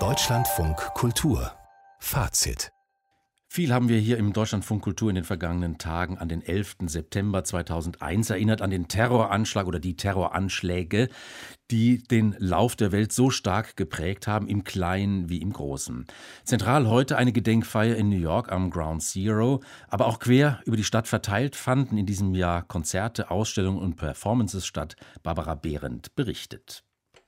Deutschlandfunk Kultur Fazit viel haben wir hier im Deutschlandfunk Kultur in den vergangenen Tagen an den 11. September 2001 erinnert, an den Terroranschlag oder die Terroranschläge, die den Lauf der Welt so stark geprägt haben, im Kleinen wie im Großen. Zentral heute eine Gedenkfeier in New York am Ground Zero, aber auch quer über die Stadt verteilt fanden in diesem Jahr Konzerte, Ausstellungen und Performances statt. Barbara Behrendt berichtet.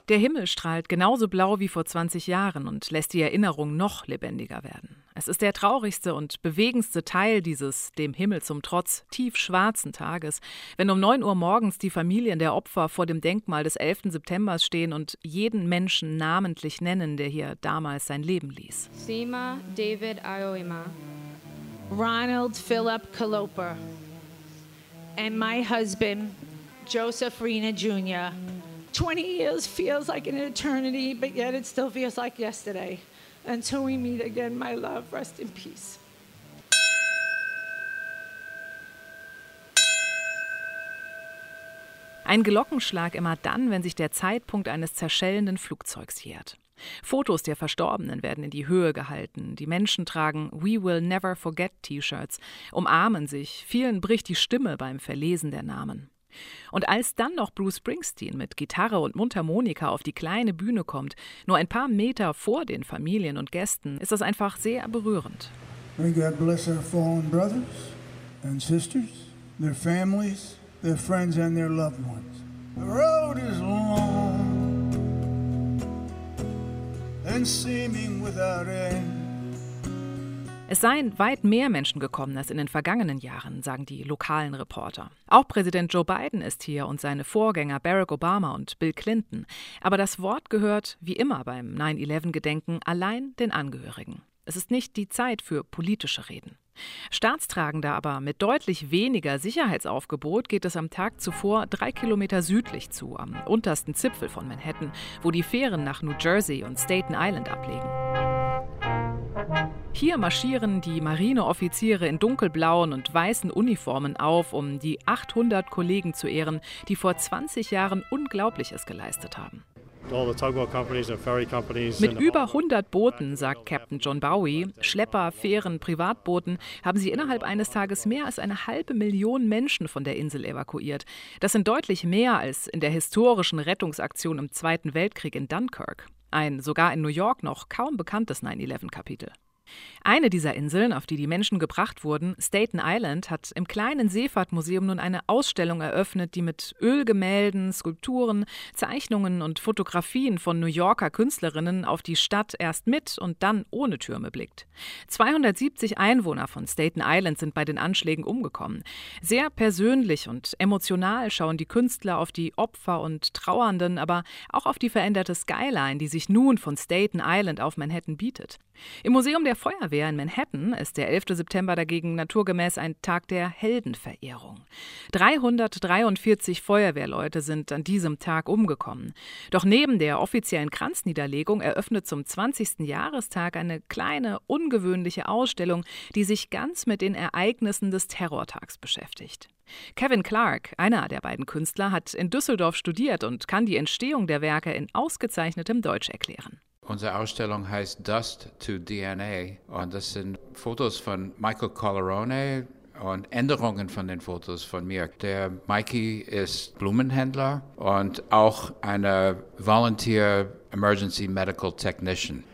Der Himmel strahlt genauso blau wie vor 20 Jahren und lässt die Erinnerung noch lebendiger werden. Es ist der traurigste und bewegendste Teil dieses, dem Himmel zum Trotz, tiefschwarzen Tages, wenn um 9 Uhr morgens die Familien der Opfer vor dem Denkmal des 11. September stehen und jeden Menschen namentlich nennen, der hier damals sein Leben ließ. Sima David Aoima. Ronald Philip Caloper. And my husband, Joseph Rena Jr. 20 years feels like an eternity, but yet it still feels like yesterday. Until we meet again, my love, rest in peace. Ein Glockenschlag immer dann, wenn sich der Zeitpunkt eines zerschellenden Flugzeugs jährt. Fotos der Verstorbenen werden in die Höhe gehalten. Die Menschen tragen We Will Never Forget T-Shirts, umarmen sich. Vielen bricht die Stimme beim Verlesen der Namen. Und als dann noch Bruce Springsteen mit Gitarre und Mundharmonika auf die kleine Bühne kommt, nur ein paar Meter vor den Familien und Gästen, ist das einfach sehr berührend. May God bless our fallen brothers and sisters, their families, their friends and their loved ones. The road is long and seeming without end. Es seien weit mehr Menschen gekommen als in den vergangenen Jahren, sagen die lokalen Reporter. Auch Präsident Joe Biden ist hier und seine Vorgänger Barack Obama und Bill Clinton. Aber das Wort gehört, wie immer beim 9-11-Gedenken, allein den Angehörigen. Es ist nicht die Zeit für politische Reden. Staatstragender aber mit deutlich weniger Sicherheitsaufgebot geht es am Tag zuvor drei Kilometer südlich zu, am untersten Zipfel von Manhattan, wo die Fähren nach New Jersey und Staten Island ablegen. Hier marschieren die Marineoffiziere in dunkelblauen und weißen Uniformen auf, um die 800 Kollegen zu ehren, die vor 20 Jahren Unglaubliches geleistet haben. Mit über 100 Booten, sagt Captain John Bowie, Schlepper, Fähren, Privatbooten, haben sie innerhalb eines Tages mehr als eine halbe Million Menschen von der Insel evakuiert. Das sind deutlich mehr als in der historischen Rettungsaktion im Zweiten Weltkrieg in Dunkirk. Ein sogar in New York noch kaum bekanntes 9-11-Kapitel. Eine dieser Inseln, auf die die Menschen gebracht wurden, Staten Island, hat im kleinen Seefahrtmuseum nun eine Ausstellung eröffnet, die mit Ölgemälden, Skulpturen, Zeichnungen und Fotografien von New Yorker Künstlerinnen auf die Stadt erst mit und dann ohne Türme blickt. 270 Einwohner von Staten Island sind bei den Anschlägen umgekommen. Sehr persönlich und emotional schauen die Künstler auf die Opfer und Trauernden, aber auch auf die veränderte Skyline, die sich nun von Staten Island auf Manhattan bietet. Im Museum der Feuerwehr in Manhattan ist der 11. September dagegen naturgemäß ein Tag der Heldenverehrung. 343 Feuerwehrleute sind an diesem Tag umgekommen. Doch neben der offiziellen Kranzniederlegung eröffnet zum 20. Jahrestag eine kleine, ungewöhnliche Ausstellung, die sich ganz mit den Ereignissen des Terrortags beschäftigt. Kevin Clark, einer der beiden Künstler, hat in Düsseldorf studiert und kann die Entstehung der Werke in ausgezeichnetem Deutsch erklären. Unsere Ausstellung heißt Dust to DNA und das sind Fotos von Michael Collarone und Änderungen von den Fotos von mir. Der Mikey ist Blumenhändler und auch eine Volunteer Emergency Medical Technician.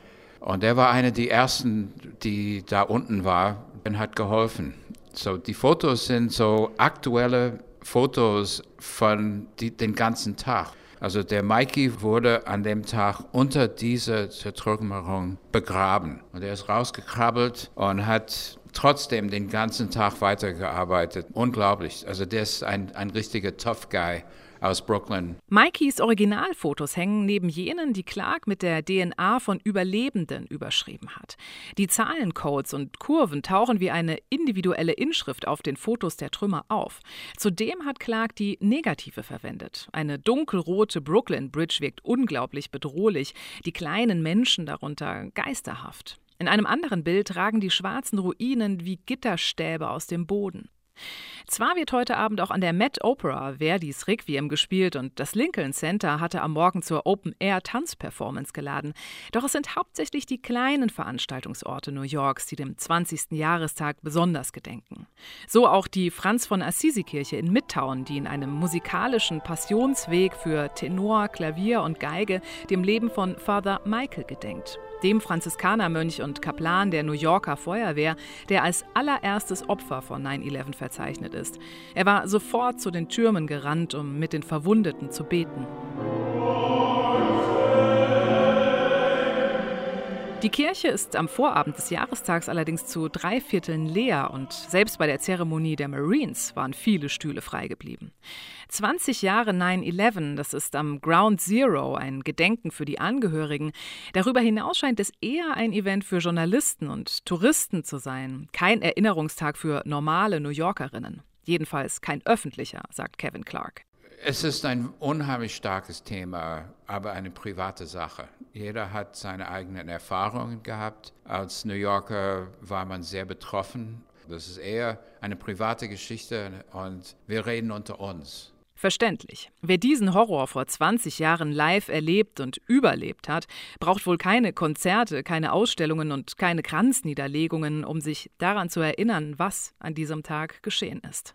Und er war einer der ersten, die da unten war und hat geholfen. So, die Fotos sind so aktuelle Fotos von die, den ganzen Tag. Also der Mikey wurde an dem Tag unter dieser Zertrümmerung begraben. Und er ist rausgekrabbelt und hat trotzdem den ganzen Tag weitergearbeitet. Unglaublich. Also der ist ein, ein richtiger Tough Guy aus Brooklyn. Mikeys Originalfotos hängen neben jenen, die Clark mit der DNA von Überlebenden überschrieben hat. Die Zahlencodes und Kurven tauchen wie eine individuelle Inschrift auf den Fotos der Trümmer auf. Zudem hat Clark die negative verwendet. Eine dunkelrote Brooklyn Bridge wirkt unglaublich bedrohlich, die kleinen Menschen darunter geisterhaft. In einem anderen Bild ragen die schwarzen Ruinen wie Gitterstäbe aus dem Boden. Zwar wird heute Abend auch an der Met Opera Verdis Requiem gespielt und das Lincoln Center hatte am Morgen zur Open-Air-Tanzperformance geladen. Doch es sind hauptsächlich die kleinen Veranstaltungsorte New Yorks, die dem 20. Jahrestag besonders gedenken. So auch die Franz von Assisi-Kirche in Midtown, die in einem musikalischen Passionsweg für Tenor, Klavier und Geige dem Leben von Father Michael gedenkt dem Franziskanermönch und Kaplan der New Yorker Feuerwehr, der als allererstes Opfer von 9-11 verzeichnet ist. Er war sofort zu den Türmen gerannt, um mit den Verwundeten zu beten. Die Kirche ist am Vorabend des Jahrestags allerdings zu drei Vierteln leer und selbst bei der Zeremonie der Marines waren viele Stühle frei geblieben. 20 Jahre 9-11, das ist am Ground Zero ein Gedenken für die Angehörigen. Darüber hinaus scheint es eher ein Event für Journalisten und Touristen zu sein, kein Erinnerungstag für normale New Yorkerinnen. Jedenfalls kein öffentlicher, sagt Kevin Clark. Es ist ein unheimlich starkes Thema, aber eine private Sache. Jeder hat seine eigenen Erfahrungen gehabt. Als New Yorker war man sehr betroffen. Das ist eher eine private Geschichte und wir reden unter uns. Verständlich. Wer diesen Horror vor 20 Jahren live erlebt und überlebt hat, braucht wohl keine Konzerte, keine Ausstellungen und keine Kranzniederlegungen, um sich daran zu erinnern, was an diesem Tag geschehen ist.